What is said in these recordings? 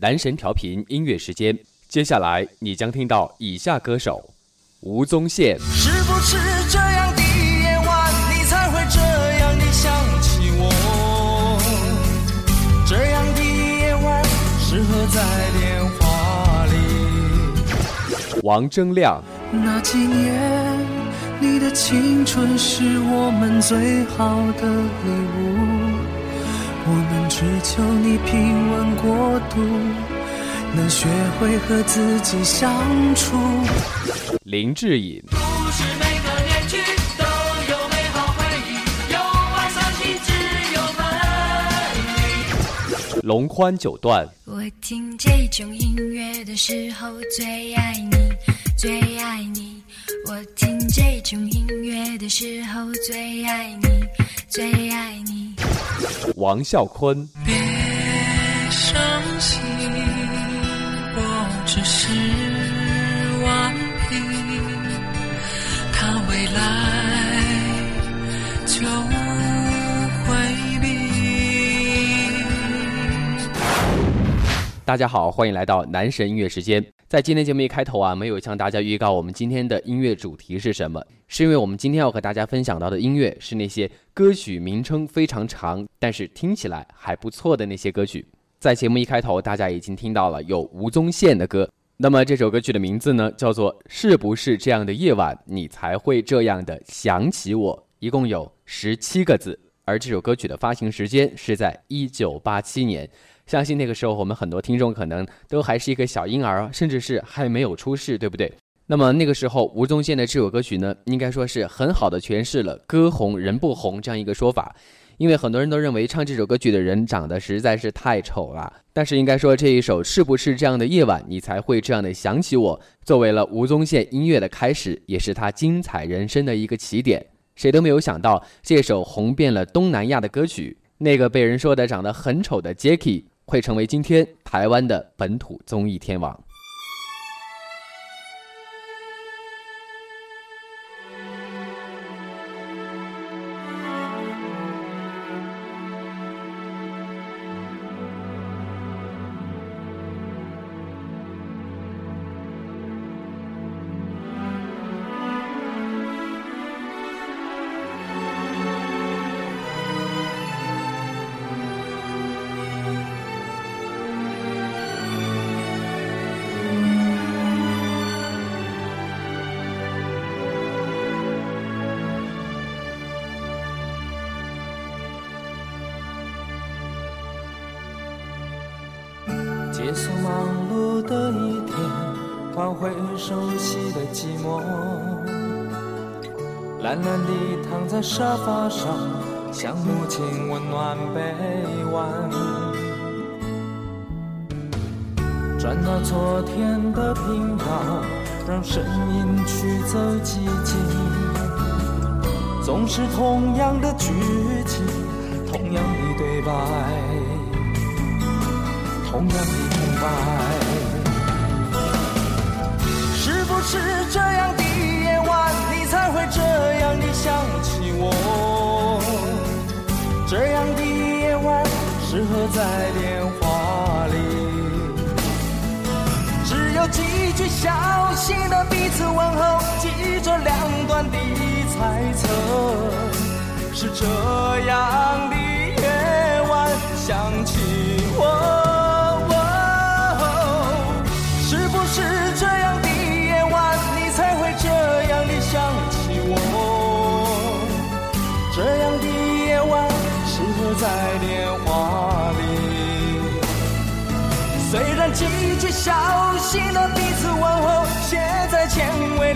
男神调频音乐时间，接下来你将听到以下歌手：吴宗宪。是不是这样的夜晚，你才会这样的想起我？这样的夜晚，适合在电话里。王铮亮。那几年，你的青春是我们最好的礼物。只求你平稳过渡，能学会和自己相处。林志颖。不是每个年纪都有美好回忆，有爱伤心，只有分离。龙宽九段。我听这种音乐的时候最爱你，最爱你。我听这种音乐的时候最爱你，最爱你。王啸坤。别伤心，我只是顽皮，他未来就回避。大家好，欢迎来到男神音乐时间。在今天节目一开头啊，没有向大家预告我们今天的音乐主题是什么，是因为我们今天要和大家分享到的音乐是那些歌曲名称非常长，但是听起来还不错的那些歌曲。在节目一开头，大家已经听到了有吴宗宪的歌，那么这首歌曲的名字呢，叫做《是不是这样的夜晚，你才会这样的想起我》，一共有十七个字。而这首歌曲的发行时间是在一九八七年。相信那个时候，我们很多听众可能都还是一个小婴儿，甚至是还没有出世，对不对？那么那个时候，吴宗宪的这首歌曲呢，应该说是很好的诠释了“歌红人不红”这样一个说法。因为很多人都认为唱这首歌曲的人长得实在是太丑了。但是应该说，这一首是不是这样的夜晚，你才会这样的想起我，作为了吴宗宪音乐的开始，也是他精彩人生的一个起点。谁都没有想到，这首红遍了东南亚的歌曲，那个被人说的长得很丑的 Jacky。会成为今天台湾的本土综艺天王。结束忙碌的一天，换回熟悉的寂寞。懒懒地躺在沙发上，像母亲温暖臂弯。转到昨天的频道，让声音驱走寂静。总是同样的剧情，同样的对白。同样的是不是这样的夜晚，你才会这样的想起我？这样的夜晚，适合在电话里，只有几句小心的彼此问候，记着两端的猜测，是这样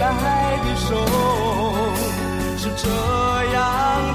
来的手，是这样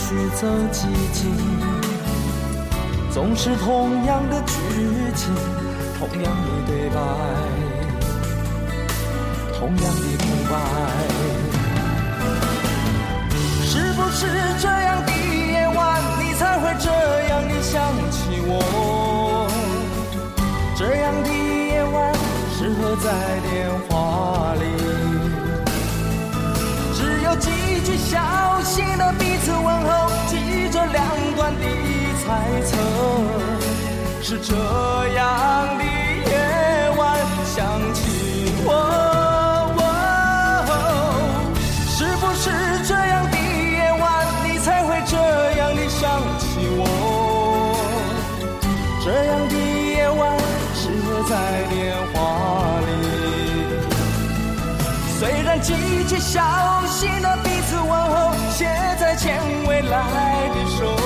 音驱走寂静。总是同样的剧情，同样的对白，同样的空白。是不是这样的夜晚，你才会这样的想起我？这样的夜晚适合在电小心的彼此问候，记着两端的猜测。是这样的夜晚想起我。是不是这样的夜晚，你才会这样的想起我？这样的夜晚适合在电话里。虽然几句小心的，写在牵未来的手，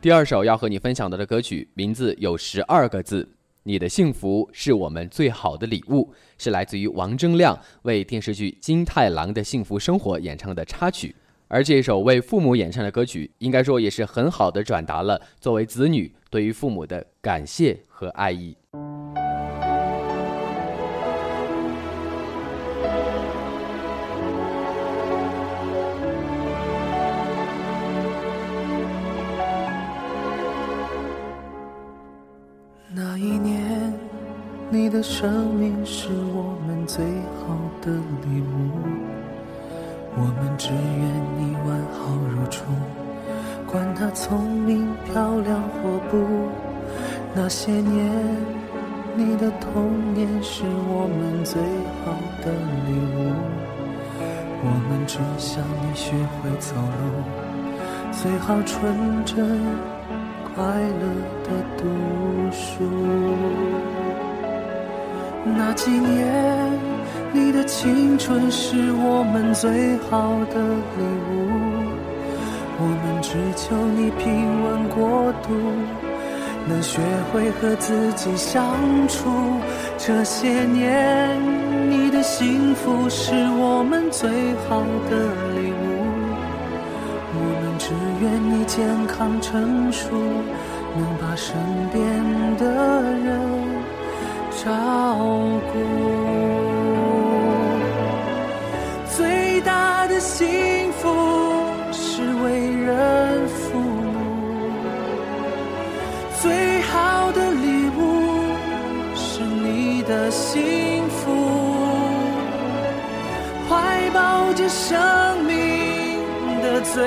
第二首要和你分享到的歌曲名字有十二个字，你的幸福是我们最好的礼物，是来自于王铮亮为电视剧《金太郎的幸福生活》演唱的插曲。而这首为父母演唱的歌曲，应该说也是很好的转达了作为子女对于父母的感谢和爱意。那一年，你的生命是我们最好的礼物。我们只愿你完好如初，管他聪明漂亮或不。那些年，你的童年是我们最好的礼物。我们只想你学会走路，最好纯真。快乐的读书。那几年，你的青春是我们最好的礼物。我们只求你平稳过渡，能学会和自己相处。这些年，你的幸福是我们最好的健康成熟，能把身边的人照顾。最大的幸福是为人父母，最好的礼物是你的幸福，怀抱着生命。的最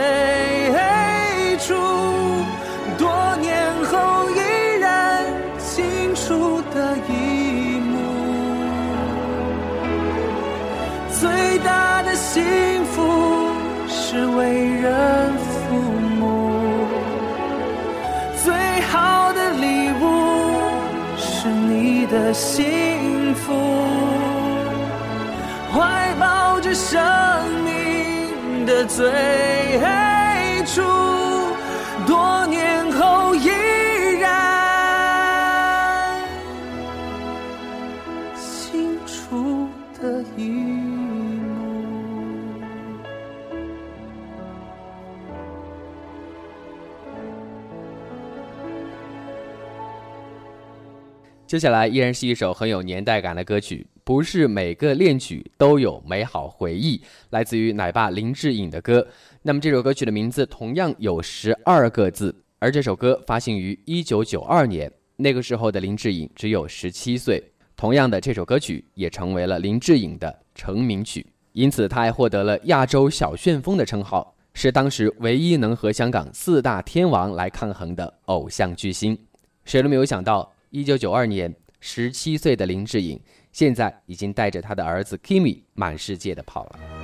幸福是为人父母，最好的礼物是你的幸福，怀抱着生命。的最初，多接下来依然是一首很有年代感的歌曲不是每个恋曲都有美好回忆来自于奶爸林志颖的歌。那么这首歌曲的名字同样有十二个字而这首歌发行于一九九二年那个时候的林志颖只有十七岁。同样的这首歌曲也成为了林志颖的成名曲因此他还获得了亚洲小旋风的称号是当时唯一能和香港四大天王来抗衡的偶像巨星。谁都没有想到一九九二年十七岁的林志颖现在已经带着他的儿子 kimi 满世界的跑了。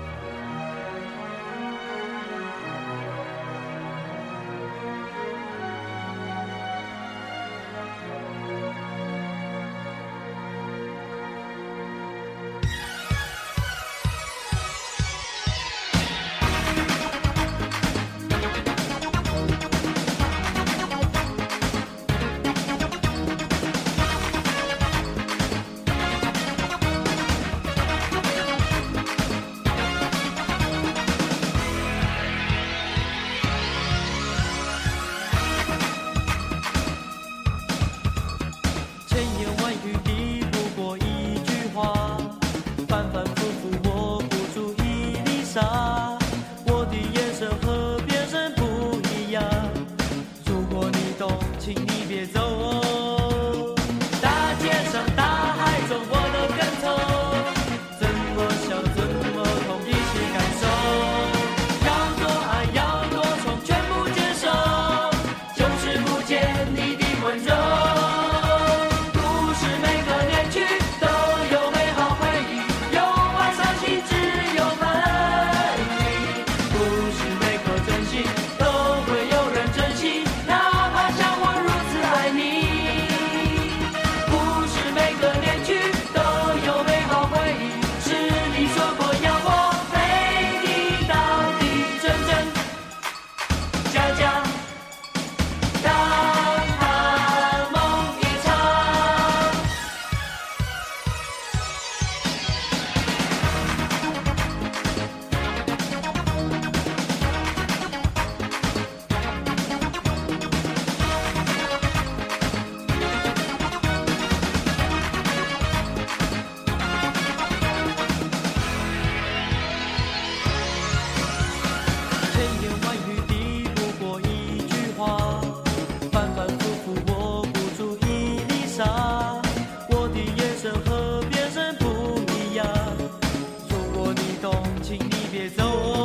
你别走。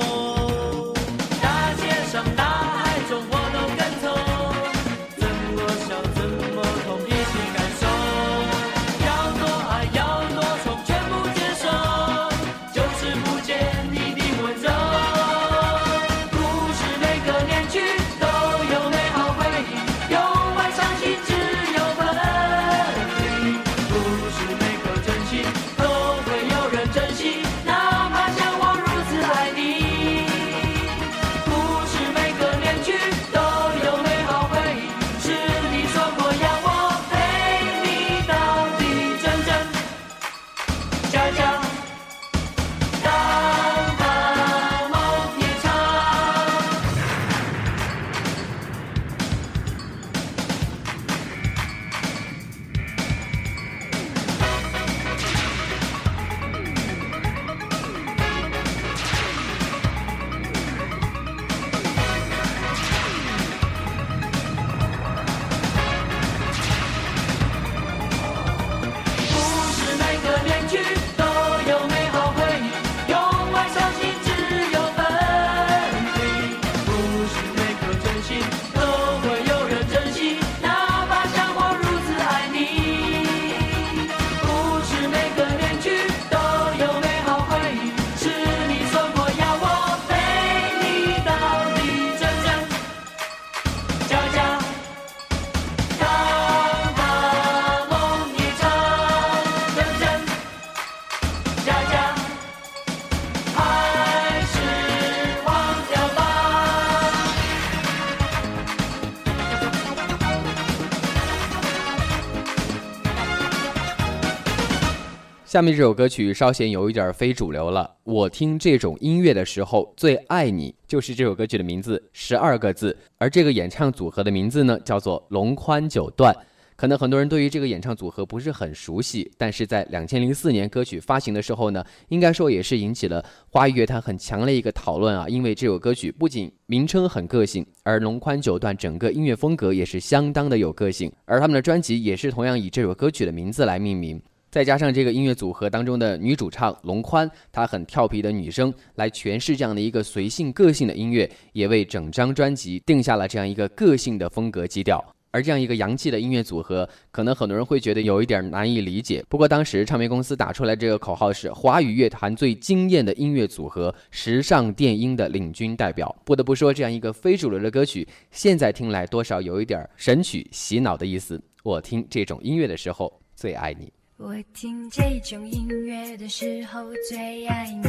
下面这首歌曲稍显有一点非主流了。我听这种音乐的时候，最爱你就是这首歌曲的名字，十二个字。而这个演唱组合的名字呢，叫做龙宽九段。可能很多人对于这个演唱组合不是很熟悉，但是在两千零四年歌曲发行的时候呢，应该说也是引起了华语乐坛很强烈一个讨论啊。因为这首歌曲不仅名称很个性，而龙宽九段整个音乐风格也是相当的有个性，而他们的专辑也是同样以这首歌曲的名字来命名。再加上这个音乐组合当中的女主唱龙宽，她很调皮的女声来诠释这样的一个随性个性的音乐，也为整张专辑定下了这样一个个性的风格基调。而这样一个洋气的音乐组合，可能很多人会觉得有一点难以理解。不过当时唱片公司打出来这个口号是华语乐坛最惊艳的音乐组合，时尚电音的领军代表。不得不说，这样一个非主流的歌曲，现在听来多少有一点神曲洗脑的意思。我听这种音乐的时候最爱你。我听这种音乐的时候最爱你，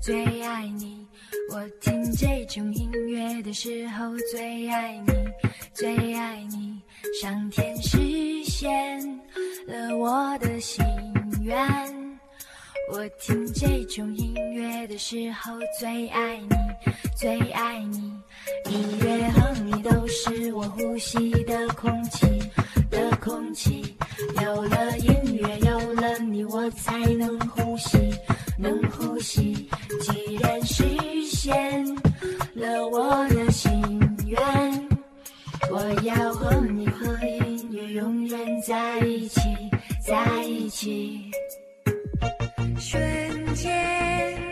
最爱你。我听这种音乐的时候最爱你，最爱你。上天实现了我的心愿。我听这种音乐的时候最爱你，最爱你。音乐和你都是我呼吸的空气，的空气。有了音，我才能呼吸，能呼吸。既然实现了我的心愿，我要和你和音乐永远在一起，在一起。瞬间，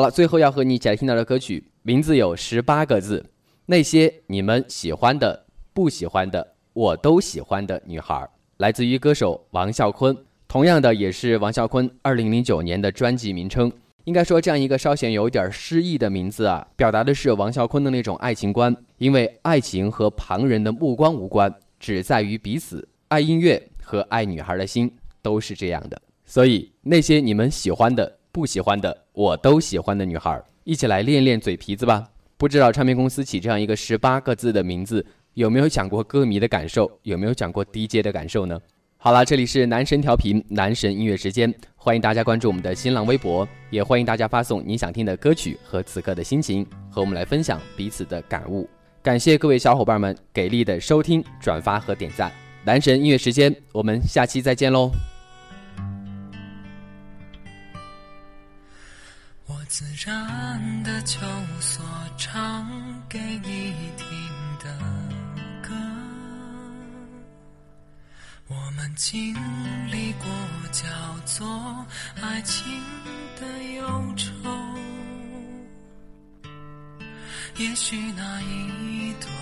好了，最后要和你一起来听到的歌曲，名字有十八个字，那些你们喜欢的、不喜欢的，我都喜欢的女孩，来自于歌手王啸坤。同样的，也是王啸坤二零零九年的专辑名称。应该说，这样一个稍显有点诗意的名字啊，表达的是王啸坤的那种爱情观。因为爱情和旁人的目光无关，只在于彼此。爱音乐和爱女孩的心都是这样的。所以，那些你们喜欢的、不喜欢的我都喜欢的女孩，一起来练练嘴皮子吧。不知道唱片公司起这样一个十八个字的名字，有没有想过歌迷的感受？有没有想过 DJ 的感受呢？好了，这里是男神调频，男神音乐时间，欢迎大家关注我们的新浪微博，也欢迎大家发送你想听的歌曲和此刻的心情，和我们来分享彼此的感悟。感谢各位小伙伴们给力的收听、转发和点赞。男神音乐时间，我们下期再见喽！自然的就所唱给你听的歌，我们经历过叫做爱情的忧愁，也许那一段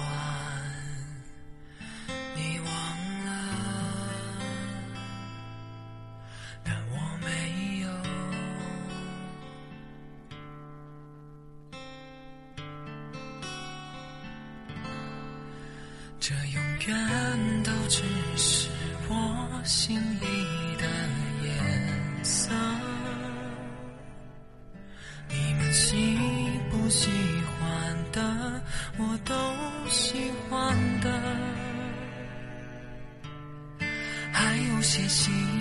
谢谢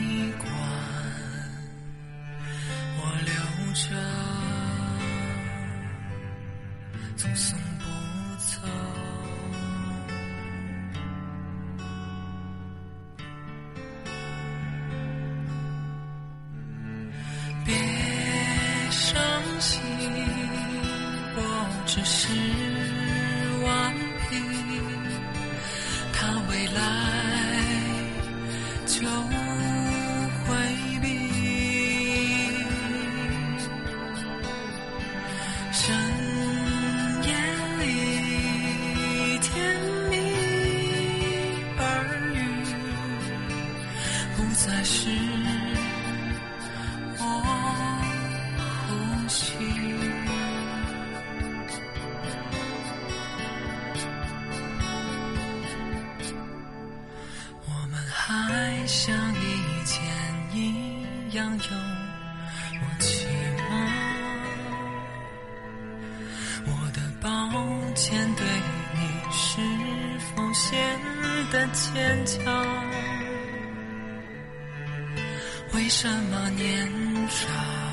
再是。我呼吸。我们还像以前一样有默契吗？我的抱歉对你是否显得牵强？为什么年少？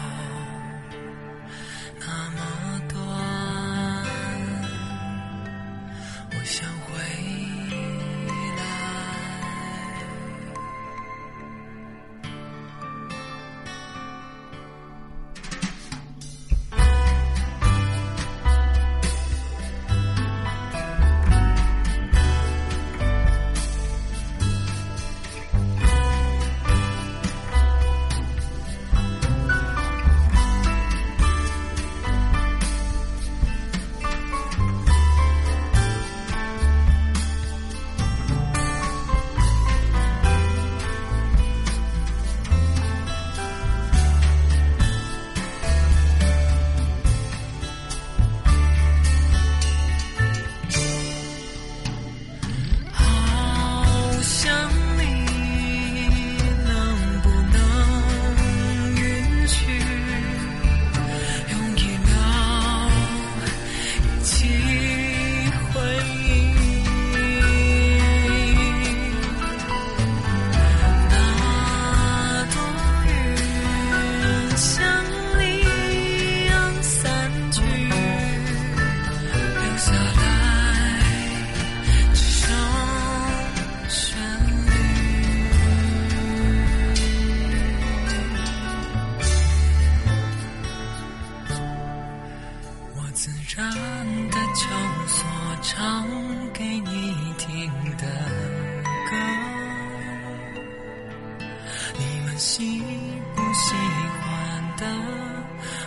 的，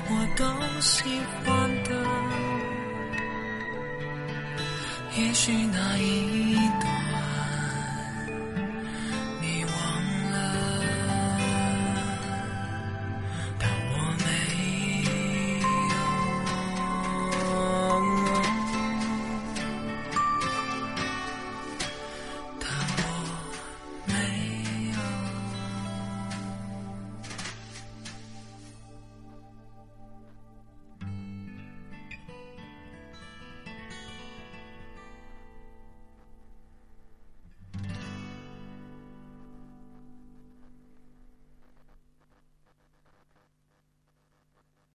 我都喜欢的。也许那一段